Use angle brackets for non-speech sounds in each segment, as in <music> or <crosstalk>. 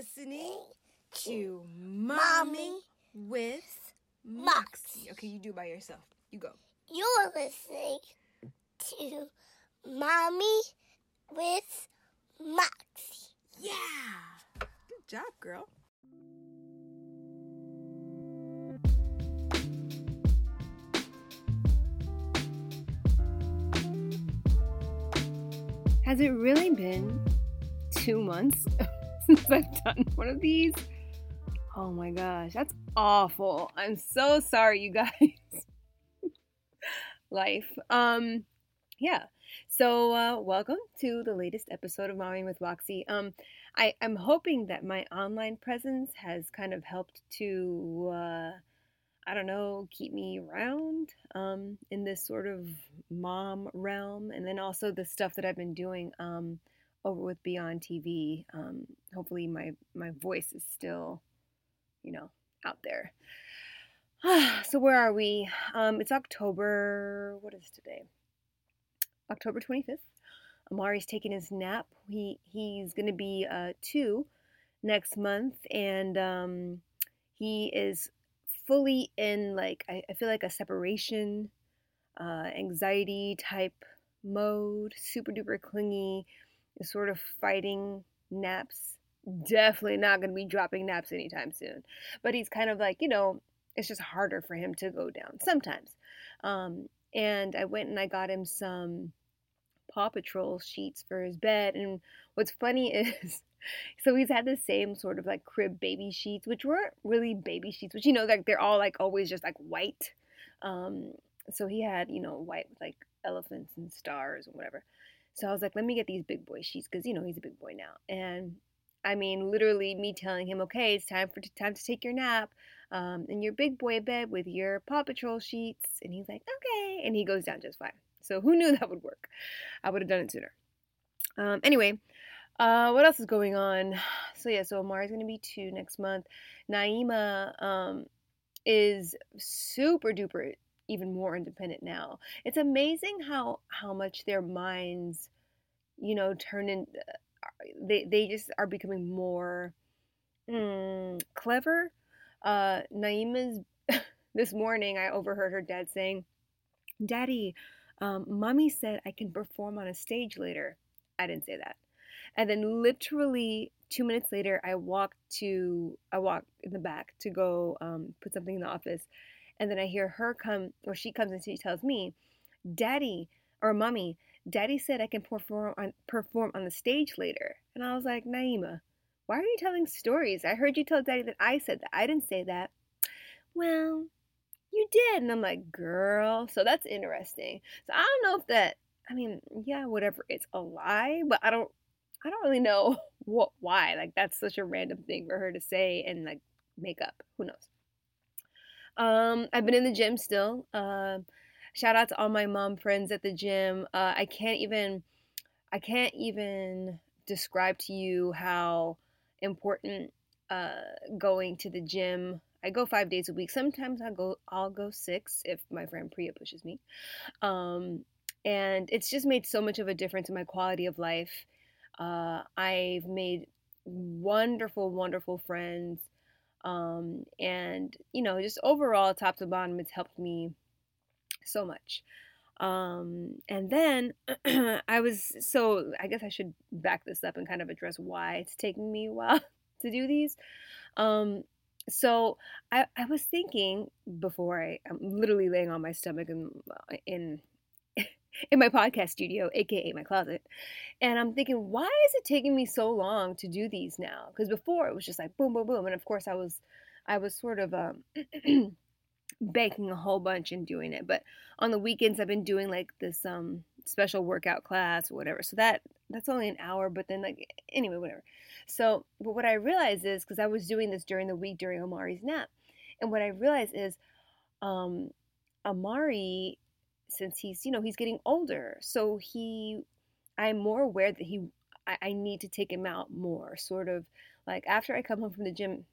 listening to Mommy with Moxie. Okay, you do by yourself. You go. You're listening to Mommy with Moxie. Yeah. Good job, girl. Has it really been two months <laughs> since I've done one of these? Oh my gosh, that's awful. I'm so sorry, you guys. <laughs> Life. Um, yeah. So, uh, welcome to the latest episode of Mommy with Moxie. Um, I, I'm hoping that my online presence has kind of helped to, uh, I don't know, keep me around um, in this sort of mom realm, and then also the stuff that I've been doing um, over with Beyond TV. Um, hopefully, my my voice is still, you know, out there. <sighs> so where are we? Um, it's October. What is today? October twenty fifth. Amari's taking his nap. He he's gonna be uh, two next month, and um, he is fully in like I, I feel like a separation, uh, anxiety type mode. Super duper clingy, sort of fighting naps. Definitely not going to be dropping naps anytime soon. But he's kind of like you know it's just harder for him to go down sometimes. Um, and I went and I got him some Paw Patrol sheets for his bed. And what's funny <laughs> is, so he's had the same sort of like crib baby sheets, which weren't really baby sheets, which you know, like they're all like always just like white. Um, so he had, you know, white with like elephants and stars and whatever. So I was like, let me get these big boy sheets because you know he's a big boy now. And I mean, literally me telling him, okay, it's time for time to take your nap um, in your big boy bed with your Paw Patrol sheets. And he's like, okay. And he goes down just fine. So who knew <laughs> that would work? I would have done it sooner. Um, anyway, uh, what else is going on? <sighs> So yeah, so Amari's gonna be two next month. Naima um, is super duper even more independent now. It's amazing how how much their minds, you know, turn in. They they just are becoming more mm, clever. Uh, Naima's <laughs> this morning I overheard her dad saying, "Daddy, um, mommy said I can perform on a stage later. I didn't say that. And then literally two minutes later, I walked to, I walked in the back to go um, put something in the office. And then I hear her come, or she comes and she tells me, Daddy, or Mommy, Daddy said I can perform on, perform on the stage later. And I was like, Naima, why are you telling stories? I heard you tell Daddy that I said that. I didn't say that. Well, you did. And I'm like, girl. So that's interesting. So I don't know if that, I mean, yeah, whatever. It's a lie, but I don't, I don't really know <laughs> what, why. Like, that's such a random thing for her to say and like make up. Who knows? Um, I've been in the gym still. Uh, shout out to all my mom friends at the gym. Uh, I can't even, I can't even describe to you how important uh, going to the gym I go five days a week. Sometimes I go I'll go six if my friend Priya pushes me. Um, and it's just made so much of a difference in my quality of life. Uh, I've made wonderful, wonderful friends. Um, and you know, just overall, top to bottom, it's helped me so much. Um, and then <clears throat> I was so I guess I should back this up and kind of address why it's taking me a while <laughs> to do these. Um, so I, I was thinking before I, I'm literally laying on my stomach in in in my podcast studio, aka my closet, and I'm thinking, why is it taking me so long to do these now? Because before it was just like boom, boom, boom, and of course I was I was sort of um, <clears throat> banking a whole bunch and doing it. But on the weekends, I've been doing like this um special workout class or whatever. So that that's only an hour, but then like anyway, whatever. So, but what I realized is because I was doing this during the week during Amari's nap, and what I realized is, um, Amari, since he's you know he's getting older, so he, I'm more aware that he, I, I need to take him out more. Sort of like after I come home from the gym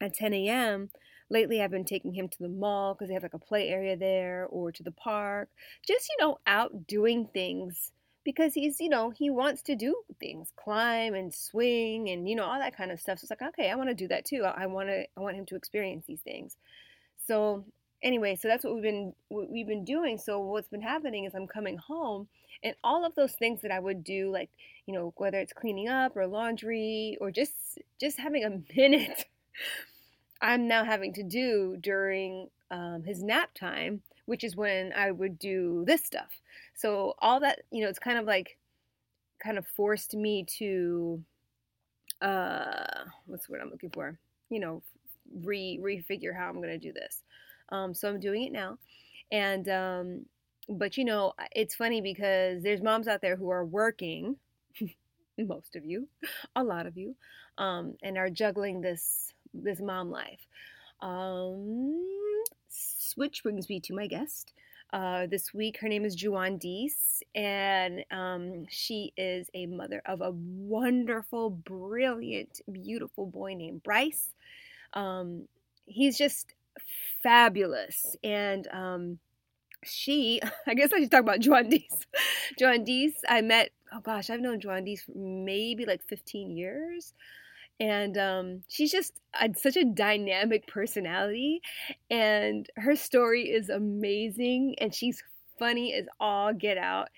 at 10 a.m. Lately, I've been taking him to the mall because they have like a play area there, or to the park. Just you know, out doing things because he's, you know, he wants to do things, climb and swing and, you know, all that kind of stuff. So it's like, okay, I want to do that too. I want to, I want him to experience these things. So anyway, so that's what we've been, what we've been doing. So what's been happening is I'm coming home and all of those things that I would do, like, you know, whether it's cleaning up or laundry or just, just having a <laughs> minute, I'm now having to do during um, his nap time, which is when I would do this stuff. So all that, you know, it's kind of like kind of forced me to uh what's word I'm looking for? You know, re refigure how I'm going to do this. Um so I'm doing it now. And um but you know, it's funny because there's moms out there who are working <laughs> most of you, <laughs> a lot of you, um, and are juggling this this mom life. Um, which brings me to my guest. Uh, this week, her name is Jwaundace, and um, she is a mother of a wonderful, brilliant, beautiful boy named Bryce. Um, he's just fabulous, and um, she, <laughs> I guess I should talk about Jwaundace. Juwan Dees, I met, oh gosh, I've known Jwaundace for maybe like 15 years and um, she's just a, such a dynamic personality and her story is amazing and she's funny as all get out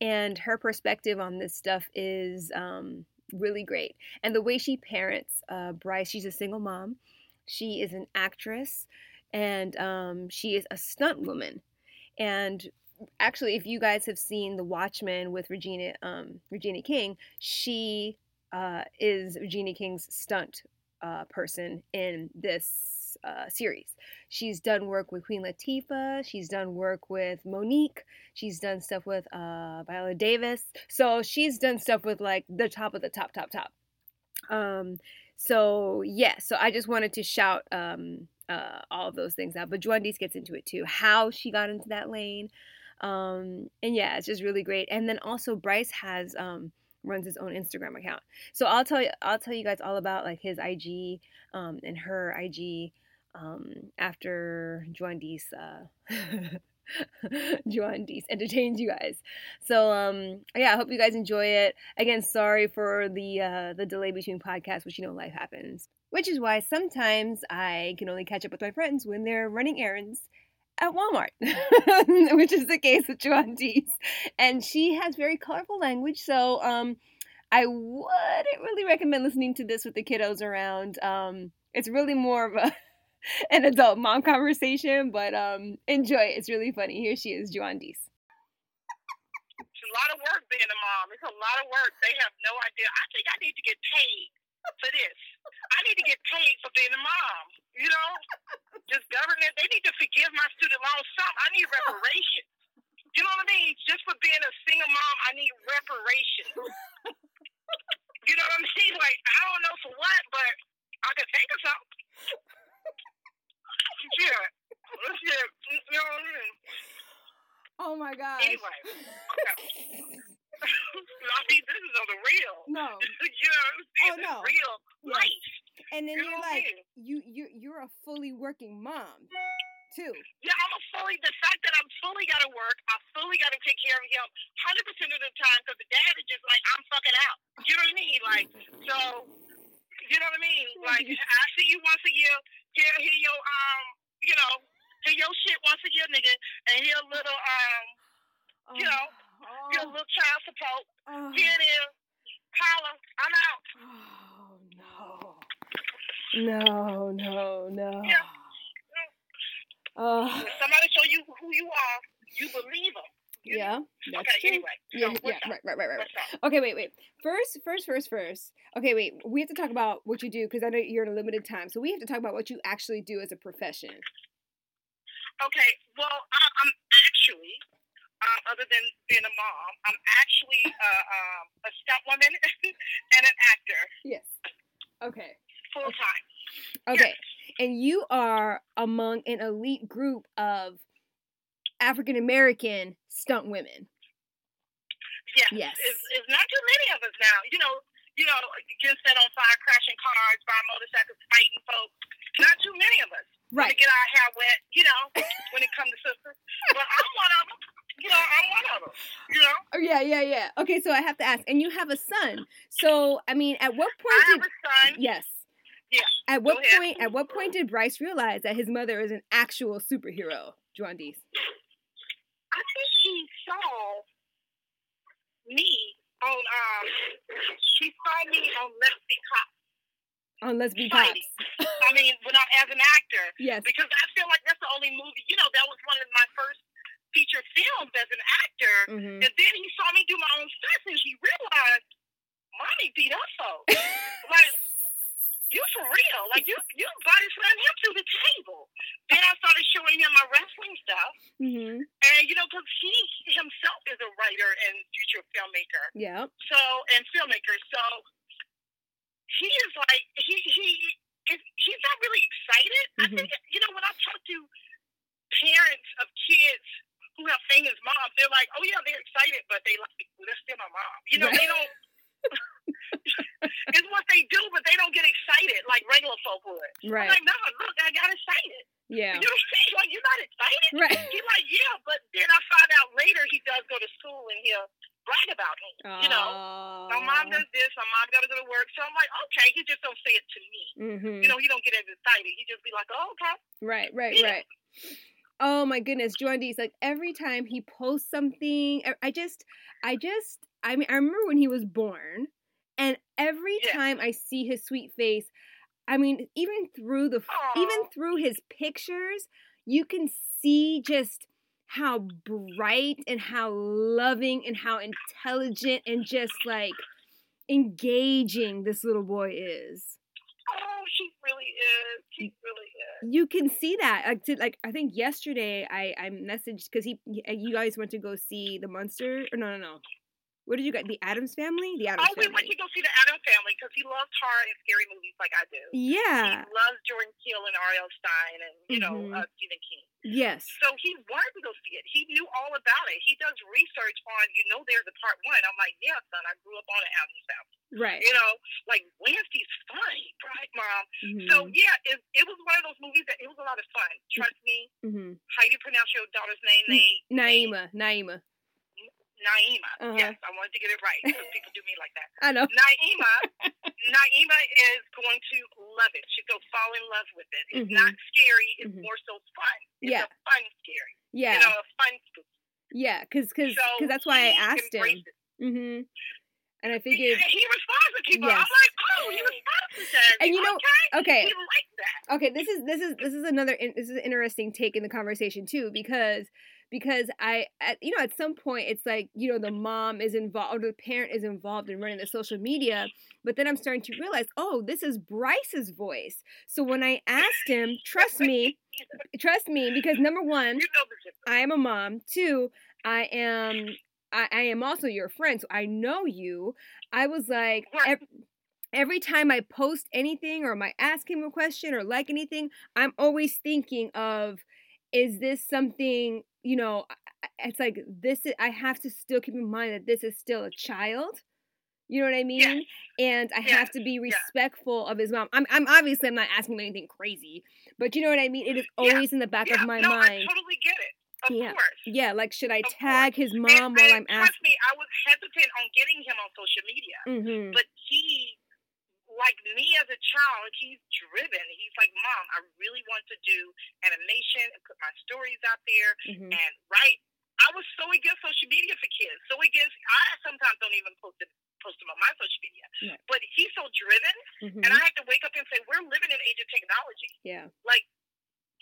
and her perspective on this stuff is um, really great and the way she parents uh, bryce she's a single mom she is an actress and um, she is a stunt woman and actually if you guys have seen the watchmen with regina um, regina king she uh, is Regina King's stunt uh, person in this uh, series. She's done work with Queen Latifah. She's done work with Mo'Nique. She's done stuff with uh, Viola Davis. So she's done stuff with like the top of the top, top, top. Um, so yeah, so I just wanted to shout um, uh, all of those things out. But Jwaundace gets into it too. How she got into that lane. Um, and yeah, it's just really great. And then also Bryce has um, runs his own Instagram account. So I'll tell you I'll tell you guys all about like his IG um, and her IG um, after Jwaundace uh, <laughs> <laughs> Jwaundace entertains you guys. So um, yeah, I hope you guys enjoy it. Again, sorry for the uh, the delay between podcasts, which you know life happens. Which is why sometimes I can only catch up with my friends when they're running errands at Walmart, <laughs> which is the case with Jwaundace. And she has very colorful language, so um, I wouldn't really recommend listening to this with the kiddos around. Um, it's really more of a <laughs> an adult mom conversation, but um, enjoy. It's really funny. Here she is, Jwaundace. It's a lot of work being a mom. It's a lot of work. They have no idea. I think I need to get paid for this. I need to get paid for being a mom. You know, just government. They need to forgive my student loans. Some I need reparations. You know what I mean? Just for being a single mom, I need reparations. you know what I mean? Like I don't know for what, but I could think of something. yeah. Yeah. You know what I mean? Anyway. <laughs> I mean, this is on the real. No. <laughs> you know what I'm saying? Oh, no. Real Yes. life. And then You you're know what I like mean? you you you're a fully working mom too. Yeah, I'm a fully, the fact that I'm fully got to work, I fully got to take care of him 100% of the time because the dad is just like, I'm fucking out. You know what I mean? Like, so, you know what I mean? <laughs> Like, I see you once a year, hear, hear your, um, you know, hear your shit once a year, nigga, and hear a little, um, you know, Oh, a little child support. oh, Here it is. Holla, I'm out. oh no. No, no, no. Yeah. When somebody show you who you are, you believe them. You yeah, that's okay, true. anyway. So Yeah, yeah, up? right, right, right, right. Okay, wait, wait. First, first, first, first. Okay, wait. We have to talk about what you do because I know you're in a limited time. So we have to talk about what you actually do as a profession. Okay, well, I, I'm actually, uh, other than being a mom, I'm actually uh, um, a stunt woman <laughs> and an actor Yes. Okay. full time. Okay. And you are among an elite group of African American stunt women. Yes. Yes. It's, it's not too many of us now. You know, you know, getting set on fire, crashing cars, buying motorcycles, fighting folks. Not too many of us. Right. To get our hair wet, you know, when it comes to sisters. But I'm one of them. You know, I'm one of them. You know. Oh, Yeah, yeah, yeah. Okay, so I have to ask, and you have a son. So, I mean, at what point I did have a son. yes? Yeah, At what point? At what point did Bryce realize that his mother is an actual superhero, Juan Jwaundace? I think he saw me on um he saw me on Let's Be Cops. On Let's Be Fighting. Cops. I mean, when I as an actor. <laughs> Yes. Because I feel like that's the only movie you know, that was one of my first feature films as an actor. hmm And then he saw me do my own stunts and he realized Mommy beat up folks. <laughs> like you for real. Like you you body slam him to the table. Then I started showing him my wrestling stuff. hmm And you know, because he himself is a writer and future filmmaker, Yeah. so and filmmaker, so he is like he he is, he's not really excited. I Mhm. think you know when I talk to parents of kids who have famous moms, they're like, oh yeah, they're excited, but they like well, they're still my mom. You know, Right. they don't. it's what they do, but they don't get excited like regular folk would. Right. I'm like, no, look, I got excited. Yeah. You know what I'm saying? Like, you're not excited? Right. He's like, yeah, but then I find out later he does go to school and he'll brag about me. You know, my mom does this, my mom got to go to work. So I'm like, okay, he just don't say it to me. Mm-hmm. You know, he don't get as excited. He just be like, oh, okay. Right, right, Yeah. right. Goodness, like every time he posts something, I- just, I just, I mean, I remember when he was born, and every Yeah. time I see his sweet face, I mean, even through the, even through his pictures, you can see just how bright and how loving and how intelligent and just like engaging this little boy is. She really is. She really is. you can see that like, to, like i think yesterday i i messaged because he, he- uh, you guys went to go see the monster or no no no what did you get the addams family the addams family? Oh, we went to go see the Adam family because he loves horror and scary movies like I do. yeah He loves Jordan Peele and R.L. Stine and, you know, Mhm. uh, Stephen King. yes So he wanted to go see it. He knew all about it. He does research on, you know, there's a part one. I'm like, yeah, son, I grew up on an Adam's family. right You know, like Wednesday's funny, right, mom? mm-hmm. So yeah, it, it was one of those movies that it was a lot of fun. Trust me. hmm How you pronounce your daughter's name? N- Name naima naima Naima. Uh-huh. Yes, I wanted to get it right because people do me like that. <laughs> i know Naima, <laughs> Naima is going to love it. She's going to fall in love with it. It's Mhm. not scary. It's Mhm. more so fun. It's Yeah. a fun scary. yeah You know, a fun spook. yeah because because So that's why i asked him embraced it. hmm and i He, figured he responds to people. Yes. I'm like, oh, he responds to that. And you know- okay, okay like that. okay this is this is this is another in- this is an interesting take in the conversation too because because i at, you know at some point it's like you know the mom is involved or the parent is involved in running the social media but then i'm starting to realize oh this is bryce's voice so when i asked him trust me trust me because number one. I am a mom. Two, I am I, I am also your friend, so I know you. I was like Right. ev- every time I post anything or I ask him a question or like anything, I'm always thinking of is this something, you know, it's like this is, I have to still keep in mind that this is still a child. You know what I mean? And I have to be respectful of his mom. I'm, I'm obviously I'm not asking him anything crazy, but you know what I mean. It is Yeah. always in the back yeah, of my no, mind. I totally get it. Of Yeah. course. Yeah, like should I Of course. tag his And- mom while I'm and trust asking? me, I was hesitant on getting him on social media. Mm-hmm. But he, like me as a child, he's driven. He's like, Mom, I really want to do animation and put my stories out there hmm and write. I was so against social media for kids. So against, I sometimes don't even post it, post them on my social media. Right. But he's so driven, hmm and I have to wake up and say, we're living in an age of technology. Yeah. Like,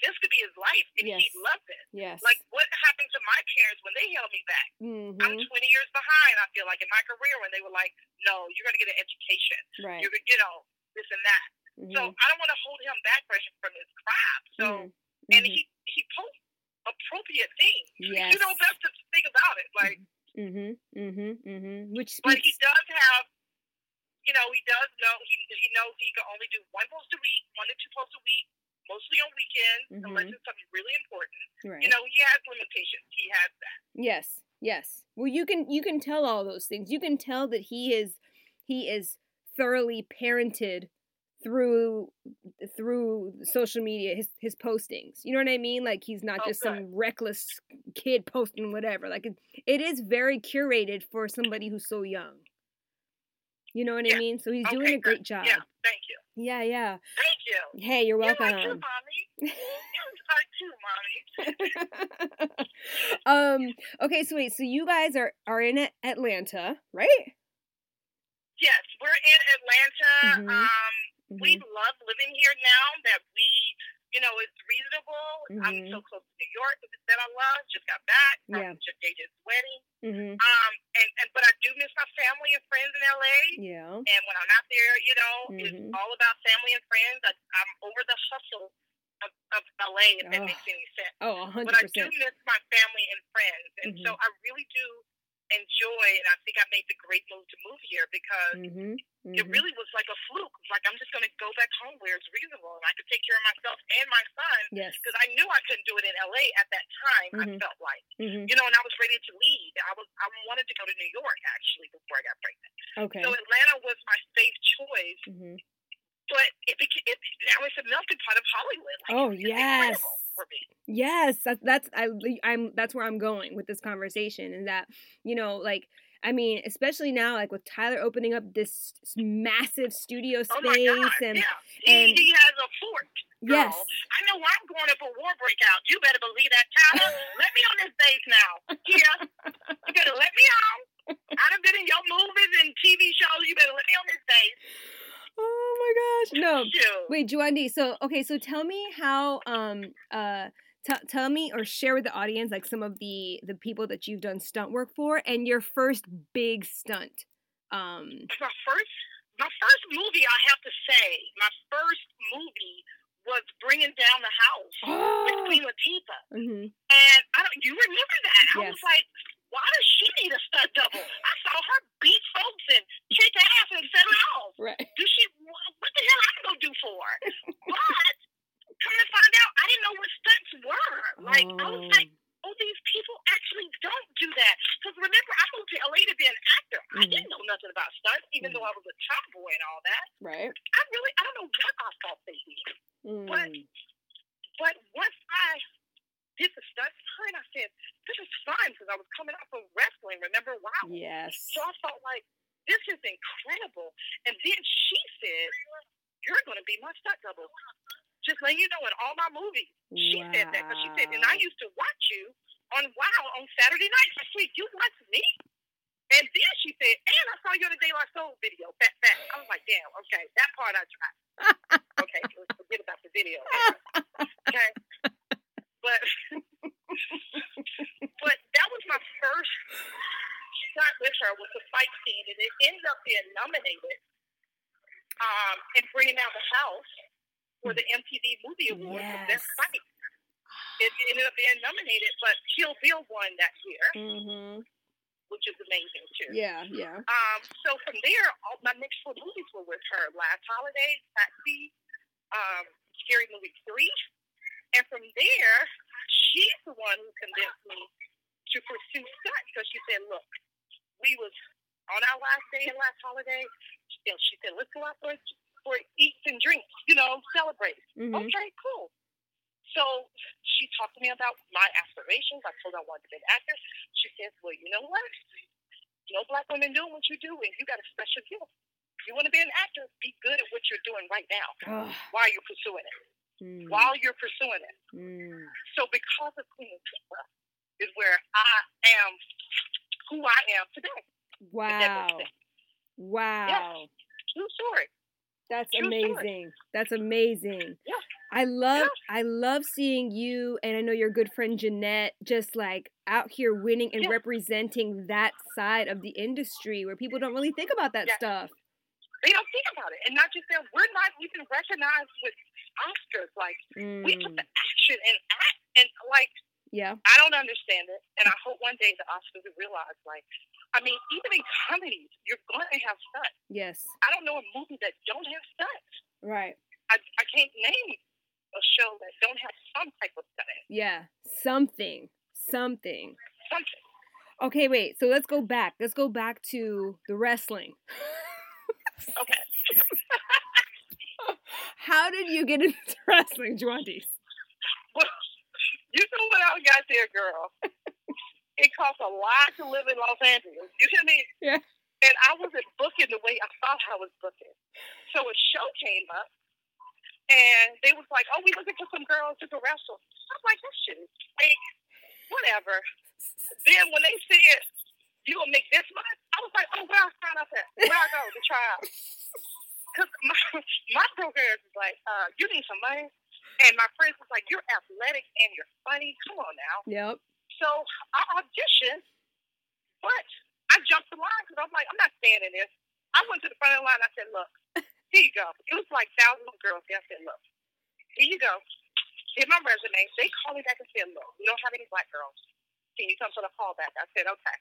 this could be his life, and Yes. he loved it. Yes. Like, what happened to my parents when they held me back? hmm I'm 20 years behind, I feel like, in my career when they were like, no, you're going to get an education. right. You're, gonna, you know, this and that. Mhm, So I don't want to hold him back from from his crap. So, mhm, and mhm. he, he posts appropriate things. Yes. You know, that's the thing about it. Like, Mhm, mhm, mhm. Which but he does have, you know, he does know, he, he knows he can only do one post a week, one to two posts a week, mostly on weekends, unless Mhm. it's something really important. Right. You know, he has limitations. He has that. Yes. Yes. Well, you can you can tell all those things. You can tell that he is he is thoroughly parented through through social media his his postings you know what i mean like he's not Oh, just good. some reckless kid posting whatever like it, it is very curated for somebody who's so young you know what i mean so he's doing a great job Yeah, thank you. Yeah yeah Thank you. hey you're You welcome are too, mommy. <laughs> You are too, mommy. <laughs> um okay so wait so you guys are are in atlanta right Yes, we're in Atlanta. Mhm. Um, we Mhm. love living here now that we, you know, it's reasonable. I'm Mhm. so close to New York that I love. Just got back from Yeah. JJ's wedding. Mhm. Um, and, and but I do miss my family and friends in LA. yeah And when I'm not there, you know, Mhm. it's all about family and friends. I, I'm over the hustle of, of LA, if that Oh, makes any sense. oh a But I do miss my family and friends, and so Mhm. I really do enjoy. And I think I made the great move to move here because mm-hmm. it really was like a fluke. Like I'm just going to go back home where it's reasonable, and I could take care of myself and my son yes because I knew I couldn't do it in LA at that time. Mhm. I felt like, mm-hmm. you know, and I was ready to leave. I was I wanted to go to New York actually before I got pregnant. okay So Atlanta was my safe choice, mm-hmm. but it became it, now it's a melting pot of Hollywood. Like, Oh, yes. incredible for me. Yes, that, that's I I'm that's where I'm going with this conversation and that you know like I mean especially now like with Tyler opening up this massive studio Oh space God! and yeah, he, and- he has a fort. Girl. yes I know I'm going if a war break out. You better believe that, Tyler. <laughs> let me on this base now. Yeah. You better let me on. I done been in your movies and TV shows. You better let me on this base. Oh my gosh no wait Juandi so okay so tell me how um uh t- tell me or share with the audience like some of the the people that you've done stunt work for and your first big stunt um my first my first movie I have to say, my first movie was Bringing Down the House with <gasps> Queen Latifah. hmm And I don't you remember that. I was like, why does she need a stunt double? I saw her beat folks and kick ass and set it off. right Do she what the hell am I'm gonna do for her? <laughs> But come to find out I didn't know what stunts were. Like I was Oh. like, oh these people actually don't do that. Because remember I moved to LA to be an actor. I Mhm. didn't know nothing about stunts, even though I was a tomboy and all that. right I really I don't know what I thought they did. Mm. But once I did the stunt time, I said, this is fine because I was coming off of wrestling, remember? Wow. yes So I felt like, this is incredible. And then she said, you're going to be my stunt double. Just letting you know, in all my movies, she said that. Because she said, and I used to watch you on Wow on Saturday nights. I said, you watch me? And then she said, and I saw you in the De La Soul video, Fat Fat. I was like, damn, okay, that part I tried. <laughs> okay, so forget about the video. Okay. But <laughs> but that was my first shot with her was the fight scene, and it ended up being nominated um, and bringing down the house for the MTV Movie Award for Best Fight. It ended up being nominated, but Kill Bill won that year, Mm-hmm. which is amazing too. Yeah, yeah. Um, so from there, all my next four movies were with her. Last Holiday, Taxi, um, Scary Movie 3. And from there, she's the one who convinced me to pursue stunt because she said, look, we was on our last day and last holiday. She, she said, let's go out for, for eats and drinks, you know, celebrate. Mm-hmm. Okay, cool. So she talked to me about my aspirations. I told her I wanted to be an actor. She says, Well, you know what? No black women doing what you do, and you got a special gift. You want to be an actor, be good at what you're doing right now Why are you're pursuing it. Mm, While you're pursuing it. mm. So because of Queen Latifah is where I am who I am today. Wow. Wow. True story. That's True story. amazing. That's amazing. Yeah. I love I love seeing you and I know your good friend Jeanette just like out here winning and Yeah. representing that side of the industry where people don't really think about that Yeah. stuff. They don't think about it. And not just that, we're not even recognized with Oscars. Like, we put Mm, the action and act, and like, yeah. I don't understand it, and I hope one day the Oscars will realize, like, I mean, even in comedies, you're going to have stunts. Yes. I don't know a movie that don't have stunts. Right. I, I can't name a show that don't have some type of stunt. Yeah. Something. Something. Something. Okay, wait. So let's go back. Let's go back to the wrestling. <laughs> How did you get into <laughs> wrestling, Jwaundace? Well, you know when I got there, girl. <laughs> It costs a lot to live in Los Angeles. You hear me? Yeah. And I wasn't booking the way I thought I was booking. So a show came up, and they was like, "Oh, we looking for some girls who can wrestle." I'm like, "That shit is fake." Whatever. Then when they said you gonna make this much, I was like, "Oh, where I sign up at? Where I go to try out?" <laughs> Because my <laughs> my program is like, uh, "You need some money," and my friends was like, "You're athletic and you're funny. Come on now." Yep. So I auditioned, but I jumped the line because I'm like, I'm not staying in this. I went to the front of the line. I said, look, <laughs> here you go. It was like thousands of girls. I said, look, here you go. Here's my resume. They called me back and said, look, we don't have any black girls. Can you come to the callback? I said, okay.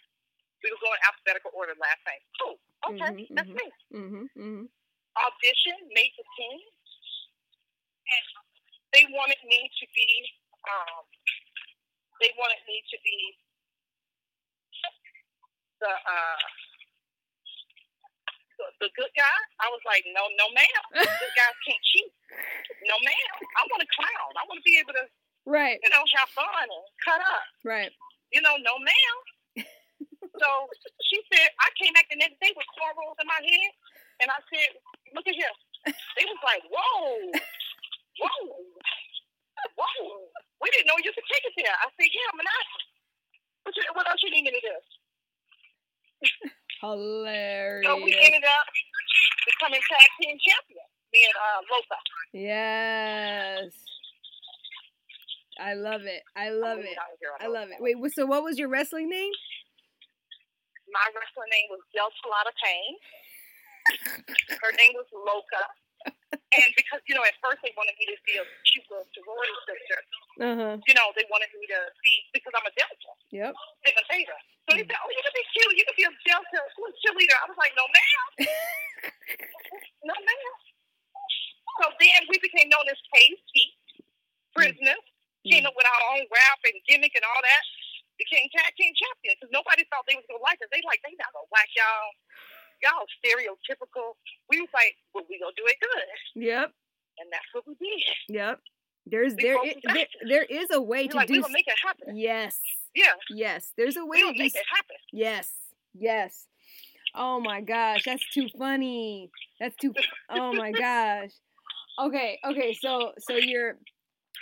We were going alphabetical order last night. Cool. Okay, Mhm, that's mhm. me. Mm-hmm. Audition, made the team. And they wanted me to be, um, they wanted me to be the, uh, the, the good guy. I was like, no, no, ma'am. <laughs> Good guys can't cheat. No, ma'am. I want to clown. I want to be able to, Right. you know, have fun and cut up. Right. You know, no, ma'am. <laughs> so she said, I came back the next day with cornrows in my head, and I said, look at here. They was like, whoa, whoa, whoa. We didn't know you could take us here. I said, yeah, I'm an. What, you, what else you need me to do? Hilarious. So we ended up becoming tag team champions, me and uh, Loca. Yes. I love it. I love it. Out here on I love it. Wait, so what was your wrestling name? My wrestling name was Delta Lotta Pain. Her name was Loca. And because, you know, at first they wanted me to be a cute little sorority sister. Uh huh. You know, they wanted me to be, because I'm a Delta, Yep. Sigma Theta. So they said, oh, you can be cute. You can be a Delta cheerleader. I was like, no, ma'am. <laughs> no, ma'am. So then we became known as KC, prisoners. Came up with our own rap and gimmick and all that. Became tag team champions because nobody thought they was gonna like us. They like they not gonna whack y'all. Y'all stereotypical. We was like, well, we gonna do it good, Yep. and that's what we did. Yep. There's We there, both i- was there there is a way We to like we do. gonna make it happen. Yes. Yeah, Yes. There's a way we to do. make it happen. Yes. Yes. Oh my gosh, that's too funny. That's too Oh my gosh. Okay, okay, so so you're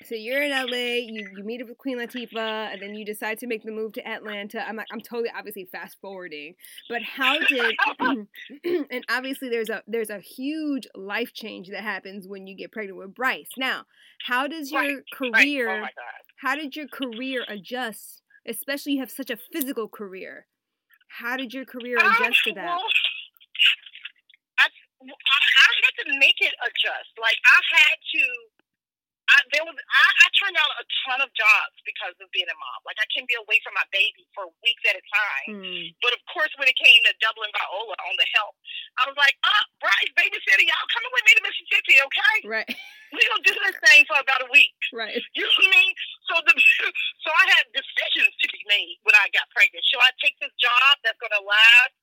so you're in LA, you, you meet up with Queen Latifah, and then you decide to make the move to Atlanta. I'm like, I'm totally obviously fast forwarding, but how did <laughs> <clears throat> and obviously there's a there's a huge life change that happens when you get pregnant with Bryce. Now, how does your Right, Right. career Oh my God. how did your career adjust? Especially you have such a physical career. How did your career Um, adjust to that? Well, I, I had to make it adjust. Like I had to. I, there was I, I turned down a ton of jobs because of being a mom. Like I can't be away from my baby for weeks at a time. Mm, But of course, when it came to doubling Viola on the help, I was like, "Ah, Bryce, babysitter, y'all coming with me to Mississippi, okay? right, We gonna do this thing for about a week." right. You know what I mean? So the <laughs> so I had decisions to be made when I got pregnant. Should I take this job that's gonna last?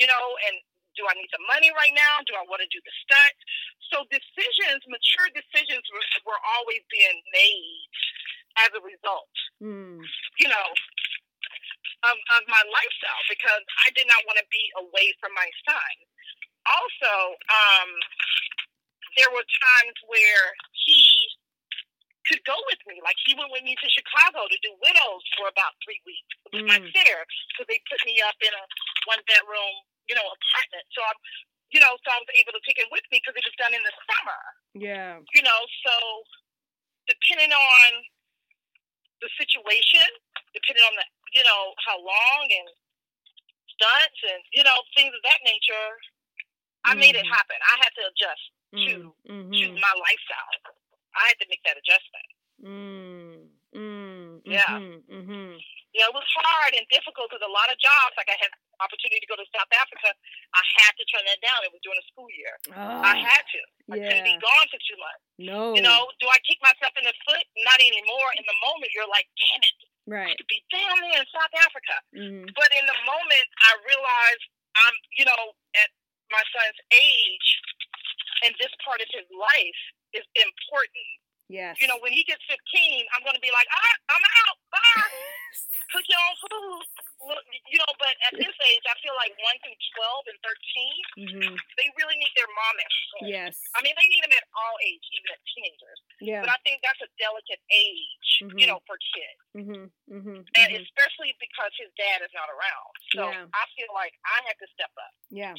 You know, and do I need the money right now? Do I want to do the stunt? So decisions, mature decisions, were, were always being made as a result. Mm, You know. Of, of my lifestyle because I did not want to be away from my son. Also, um, there were times where he could go with me. Like he went with me to Chicago to do widows for about three weeks with my Mm. care. So they put me up in a one bedroom, you know, apartment. So I'm, you know, so I was able to take him with me because it was done in the summer. yeah. You know, so depending on the situation, depending on the, you know, how long and stunts and you know things of that nature, I made it Mhm. happen. I had to adjust Mm, to mhm, my lifestyle. I had to make that adjustment. mm, mm, Yeah. You know, it was hard and difficult because a lot of jobs, like I had opportunity to go to South Africa, I had to turn that down. It was during the school year. I Oh, had to. I couldn't be gone for two months. No. You know, do I kick myself in the foot? Not anymore. In the moment, you're like, damn it, Right. I could be down there in South Africa. Mm, But in the moment, I realized I'm, you know, at my son's age, and this part of his life is important. Yes. You know, when he gets 15, I'm going to be like, ah, I'm out. Bye. Cook your own food. Look, You know, but at this age, I feel like 1 through 12 and 13, hmm they really need their mom at home. Yes. I mean, they need them at all age, even at teenagers. Yeah. But I think that's a delicate age, Mhm. you know, for kids. Mhm. Mhm. And mhm. especially because his dad is not around. So Yeah. I feel like I have to step up. Yeah.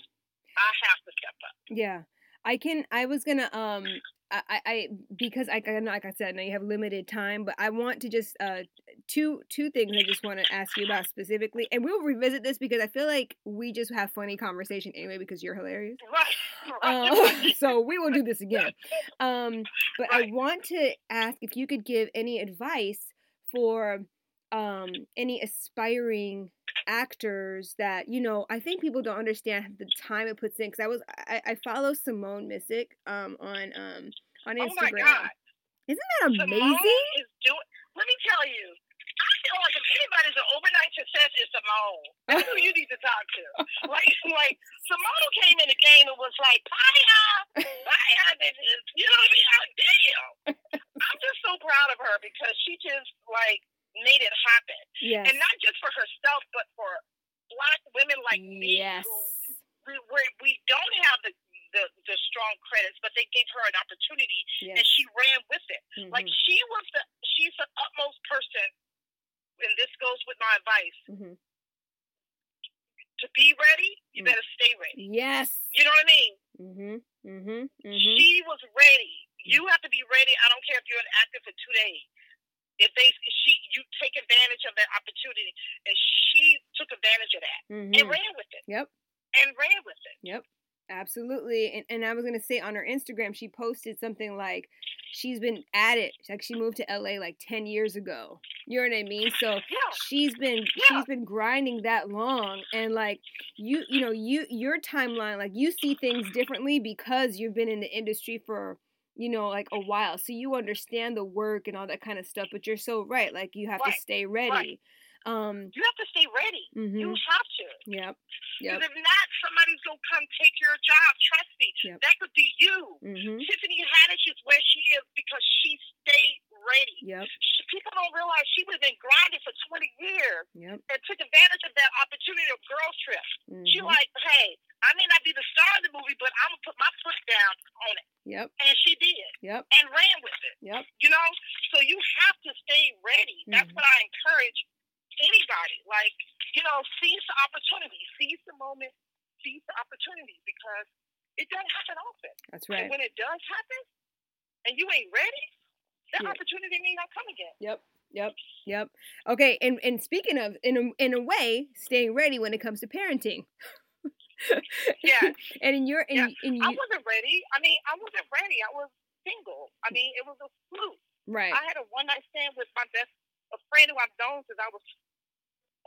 I have to step up. Yeah. I can I was gonna um I, I because I I like I said, now you have limited time, but I want to just uh two two things I just want to ask you about specifically, and we'll revisit this because I feel like we just have funny conversation anyway because you're hilarious. Right. <laughs> Right. <laughs> so we will do this again. Um, but I want to ask if you could give any advice for um, any aspiring actors that you know. I think people don't understand the time it puts in. Because I was I, I follow Simone Missick um, on um, on Oh my Instagram. God. Isn't that amazing Simone is doing. Let me tell you, I feel like if anybody's an overnight success, it's Simone. That's who you need to talk to. <laughs> Like, like Simone came in the game and was like, "Bye, bye, bitches." You know what I mean? Oh, damn. I'm just so proud of her because she just like made it happen, Yes. and not just for herself, but for black women like me yes. who we, we don't have the, the the strong credits, but they gave her an opportunity and she ran with it. Like Mhm, she was the she's the utmost person, and this goes with my advice: mhm. to be ready, you Mm. better stay ready. Yes. You know what I mean? Mhm. Mhm. Mhm. She was ready. You have to be ready. I don't care if you're an actor for two days. If they she you take advantage of that opportunity, and she took advantage of that Mhm. and ran with it Yep. and ran with it. Yep, absolutely. And, and I was gonna say on her Instagram, she posted something like she's been at it. Like she moved to LA like ten years ago. You know what I mean? So Yeah. she's been Yeah. she's been grinding that long, and like you you know you your timeline like you see things differently because you've been in the industry for you know like a while, so you understand the work and all that kind of stuff. But you're so right. Like you have to stay ready. Um. You have to stay ready. You mhm, have to. Yep. Because Yep. if not, somebody's gonna come take your job. Trust me. Yep. That could be you. Mhm. Tiffany Haddish is where she is because she stayed ready. Yep. She- People don't realize she was been grinding for 20 years Yep. and took advantage of that opportunity of Girls Trip. She mhm, like, hey, I may not be the star of the movie, but I'm gonna put my foot down on it, Yep. and she did Yep. and ran with it. Yep. You know, so you have to stay ready. That's Mhm. what I encourage anybody. Like, you know, seize the opportunity, seize the moment, seize the opportunity because it doesn't happen often. That's right. And when it does happen, and you ain't ready, that Yeah. opportunity may not come again. Yep. Yep. Yep. Okay. And and speaking of in a, in a way, staying ready when it comes to parenting. <laughs> Yeah. and in your in, Yeah. in I wasn't ready. I mean, I wasn't ready. I was single. I mm. mean, it was a fluke. right. I had a one night stand with my best a friend who I've known since I was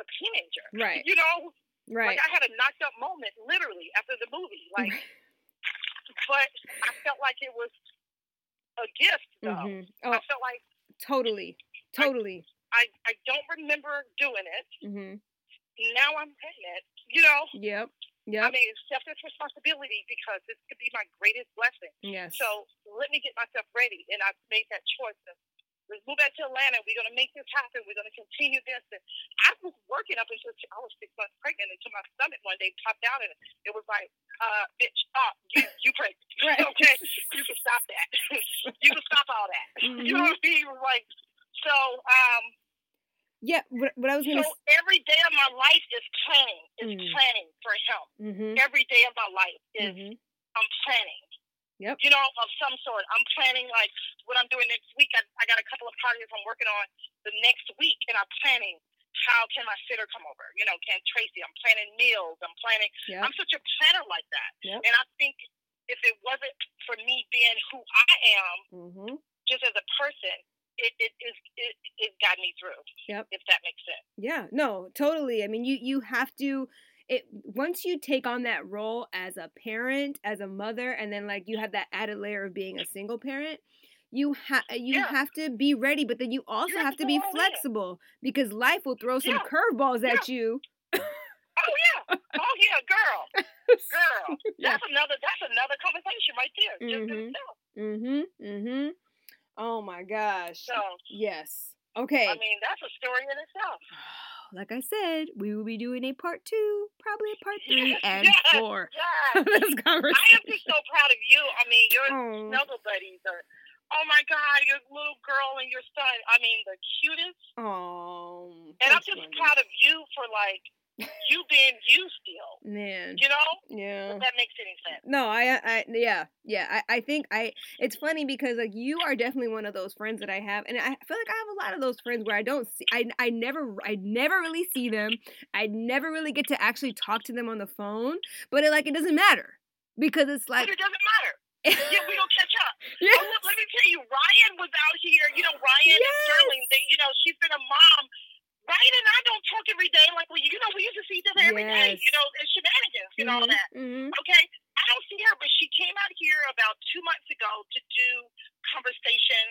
a teenager. Right. You know, right. like I had a knocked up moment literally after the movie. Like, but I felt like it was a gift though. Mhm. Oh, I felt like totally. Totally. I, I don't remember doing it. Mhm. Now I'm pregnant. You know, Yep. Yep. I mean, accept this responsibility because this could be my greatest blessing. Yes. So let me get myself ready, and I've made that choice. And let's move back to Atlanta. We're gonna make this happen. We're gonna continue this. And I was working up until I was six months pregnant until my stomach one day popped out, and it was like, uh, bitch, stop. You you pregnant? <laughs> Right. <laughs> Okay, you can stop that. <laughs> you can stop all that. You know what I mean? Like, so um, yeah. What, what I was gonna. so every day of my life is planning. Is Mm. planning for him. mm-hmm. Every day of my life is Mm-hmm. I'm planning. Yep. You know, of some sort. I'm planning like what I'm doing next week. I, I got a couple of projects I'm working on the next week, and I'm planning how can my sitter come over. You know, can Tracy? I'm planning meals. I'm planning. Yep. I'm such a planner like that. Yep. And I think if it wasn't for me being who I am, Mm-hmm. just as a person, it it is it, it got me through. Yep. If that makes sense. Yeah, no, totally. I mean, you you have to it once you take on that role as a parent, as a mother, and then like you have that added layer of being a single parent, you have you Yeah. have to be ready, but then you also have have to be all in. flexible because life will throw some Yeah. curveballs at you. Oh yeah. oh yeah, girl, girl. <laughs> Yeah. That's another. That's another conversation right there. Just in Mhm. itself. Mm-hmm. Mm-hmm. Oh my gosh. So Yes. Okay. I mean, that's a story in itself. Like I said, we will be doing a part two, probably a part three Yes, <laughs> and yes, four <laughs> of this I am just so proud of you. I mean, your Oh. snuggle buddies are. Oh my God, your little girl and your son. I mean, the cutest. Oh. And I'm just Wendy. proud of you for like <laughs> you being you still. Man. You know, Yeah. if that makes any sense. No, I, uh, I, yeah, yeah. I, I think I. It's funny because like you are definitely one of those friends that I have, and I feel like I have a lot of those friends where I don't see. I, I never, I never really see them. I never really get to actually talk to them on the phone. But it like it doesn't matter because it's like, but it doesn't matter. Yeah, we don't catch up. <laughs> yeah, Oh, look, let me tell you, Ryan was out here. You know, Ryan and Sterling. They, you know, she's been a mom. Ryan and I don't talk every day. Like, well, you know, we used to see each other every day. Yes. You know, and shenanigans and all that. hmm Okay, I don't see her, but she came out here about two months ago to do conversation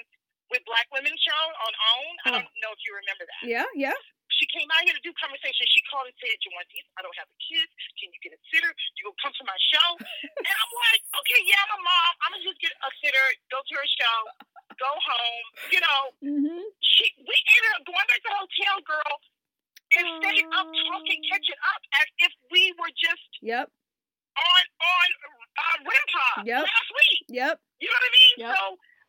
with Black Women Show on OWN. I Oh. don't know if you remember that. yeah, yeah. She came out here to do conversation. She called and said, "Jwaundace, I don't have a kid. Can you get a sitter? You gonna come to my show?" <laughs> and I'm like, "Okay, yeah, I'm a mom. I'm gonna just get a sitter, go to her show, go home. You know." hmm She, we ended up going back to the hotel, girl, and stayed up talking, catching up as if we were just Yep, on on uh, Rimpod Yep. last week. yep. You know what I mean? Yep. So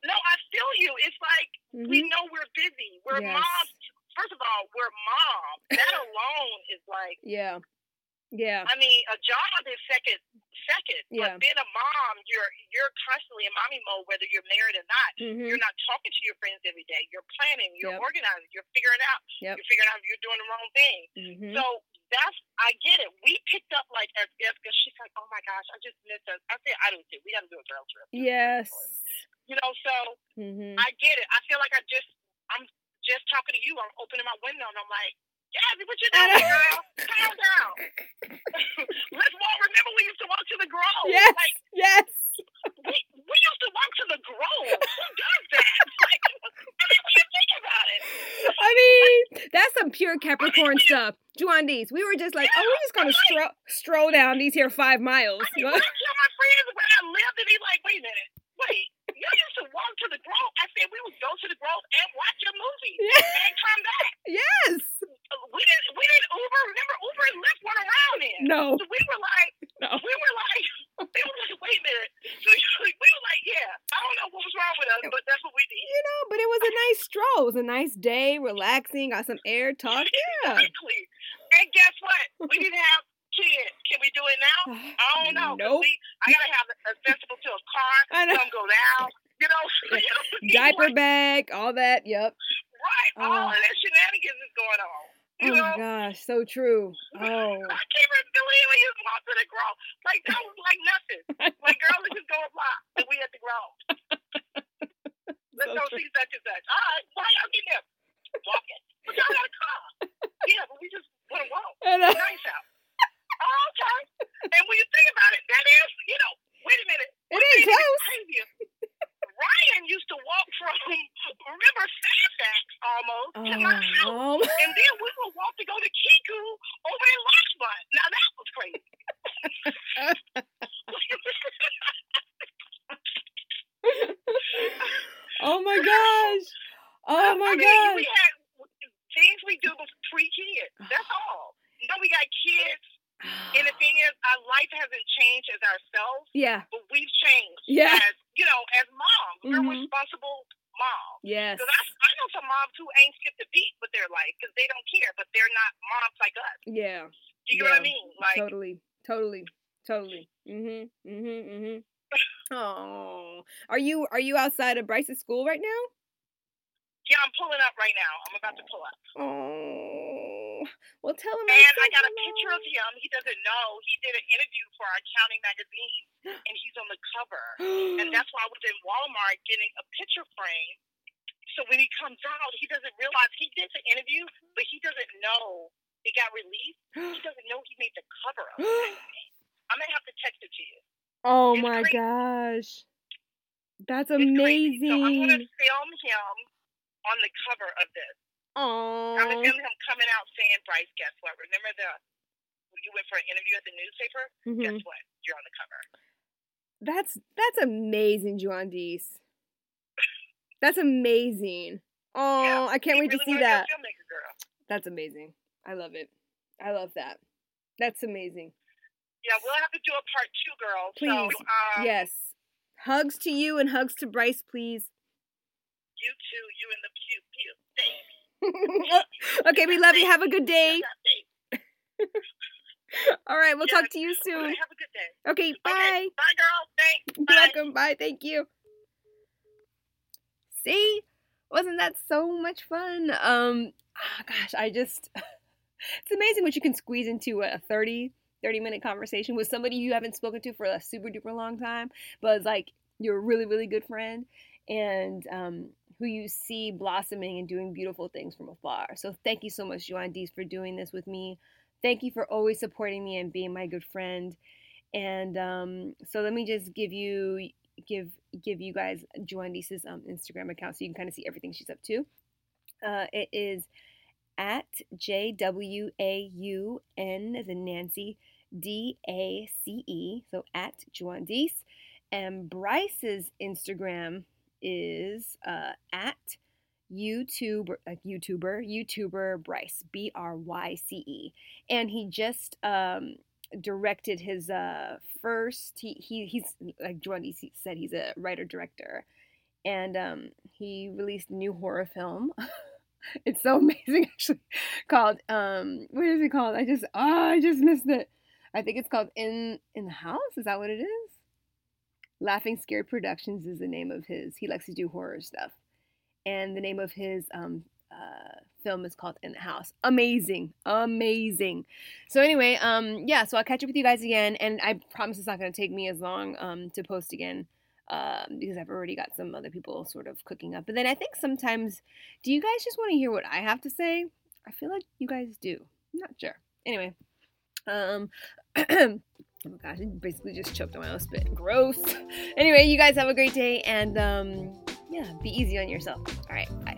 no, I feel you. It's like hmm we know we're busy. We're Yes. moms. First of all, we're moms. <laughs> That alone is like, Yeah, yeah, I mean, a job is second, second. Yeah. But being a mom, you're you're constantly in mommy mode, whether you're married or not. hmm You're not talking to your friends every day. You're planning. You're Yep. organizing. You're figuring out. Yep. You're figuring out if you're doing the wrong thing. hmm So that's I get it. We picked up like as if because she's like, oh my gosh, I just missed us. I said I do too. We got to do a girl trip. Yes. You know, so hmm I get it. I feel like I just I'm just talking to you. I'm opening my window and I'm like, Jazzy, what you doing, girl? Calm down. <laughs> Let's walk. Remember we used to walk to the Grove. Yes. Like Yes. we, we used to walk to the Grove. Who does that? <laughs> Like, I mean, when you think about it. I mean, that's some pure Capricorn stuff. Jwaundace, we were just like, oh, we're just gonna stroll stroll down these here five miles. I mean, when I tell my friends where I lived, and they like, wait a minute, wait, you used to walk to the Grove. I said we would go to the Grove and watch a movie Yeah. and come back. yes. We didn't, we didn't Uber. Remember, Uber and Lyft went around in. No. So we were like, No. we were like, <laughs> they were like, wait a minute. So <laughs> we were like, yeah, I don't know what was wrong with us, but that's what we did. You know, but it was a nice stroll. It was a nice day, relaxing, got some air talk. <laughs> Yeah. Exactly. And guess what? We didn't have we do it now? I don't know. Nope. We, I gotta have a sensible to a car. <laughs> I know. Some go down. You know. <laughs> you know, <laughs> Diaper like, bag, all that. Yep. Right. All Oh. of that shenanigans is going on. Oh You know. my gosh, so true. Oh. I can't oh. even believe we used to walk to the grove. Like that was like nothing. Like girl, let's just go a block and we at the grove. Let's So go true. see such and such. All right, why y'all getting there? Walking. But y'all got a car. Yeah, but we just want to walk. It's nice out. Oh, okay. And when you think about it, that is, you know, wait a minute. It ain't close. Ryan used to walk from, remember, Fairfax almost to my oh, house. Oh. And then we would walk to go to Kiku over in Larchmont. Now that was crazy. <laughs> oh my gosh. Oh my I mean, gosh. We had things we do was pre-kids. That's all. No, we got kids. And the thing is, our life hasn't changed as ourselves, Yeah. but we've changed Yeah. as, you know, as moms. We're Mhm. responsible moms. Yes. Because I, I know some moms who ain't skipped a beat with their life because they don't care, but they're not moms like us. Yeah. You get what I mean? Like, totally. Totally. Totally. Mhm. Mhm. Mhm. Oh. Are you are you outside of Bryce's school right now? yeah, I'm pulling up right now. I'm about to pull up. Oh. Well, tell him. And said I got a hello. picture of him. He doesn't know. He did an interview for our accounting magazine, and he's on the cover. And <gasps> that's why I was in Walmart getting a picture frame. So when he comes out, he doesn't realize he did the interview, but he doesn't know it got released. He <gasps> doesn't know he made the cover of it. <gasps> I'm gonna have to text it to you. oh It's my crazy. gosh. That's It's crazy. amazing. So I'm gonna film him on the cover of this. I'm Oh. gonna film him coming out saying, "Bryce, guess what? Remember the you went for an interview at the newspaper, Mhm. guess what? You're on the cover. That's that's amazing, Jwaundace. That's amazing. Oh, Yeah, I can't wait to really see be a that. That's amazing. I love it. I love that. That's amazing. Yeah, we'll have to do a part two, girl. Please. So, um, yes. Hugs to you and hugs to Bryce, please. You too. You and the pew pew. Baby. <laughs> okay, we love you. Have a good day. <laughs> All right, we'll Yeah. talk to you soon. have a good day. Okay, bye. Okay, bye, girl. Thanks. You're Bye. welcome. Bye. Thank you. See? Wasn't that so much fun? Um, ah, gosh, I just, <laughs> it's amazing what you can squeeze into a 30, 30 minute conversation with somebody you haven't spoken to for a super duper long time, but it's like you're a really, really good friend and um, who you see blossoming and doing beautiful things from afar. So thank you so much, Jwaundace, for doing this with me. Thank you for always supporting me and being my good friend. And um, so let me just give you give give you guys Jwaundace's um, Instagram account so you can kind of see everything she's up to. Uh, it is at J W A U N as in Nancy D A C E. So at Jwaundace. And Bryce's Instagram is uh, at YouTube like YouTuber YouTuber Bryce B R Y C E, and he just um, directed his uh, first. He, he he's like he said he's a writer director, and um, he released a new horror film. <laughs> it's so amazing <laughs> actually, called um what is it called? I just oh I just missed it. I think it's called In in the House. Is that what it is? Laughing Scared Productions is the name of his. He likes to do horror stuff, and the name of his um uh, film is called In the House. Amazing, amazing. So anyway, um, yeah. So I'll catch up with you guys again, and I promise it's not going to take me as long um to post again, um, because I've already got some other people sort of cooking up. But then I think sometimes, do you guys just want to hear what I have to say? I feel like you guys do. I'm not sure. Anyway, um. <clears throat> Oh my gosh, I basically just choked on my own spit. Gross. <laughs> Anyway, you guys have a great day and um yeah, be easy on yourself. All right, bye.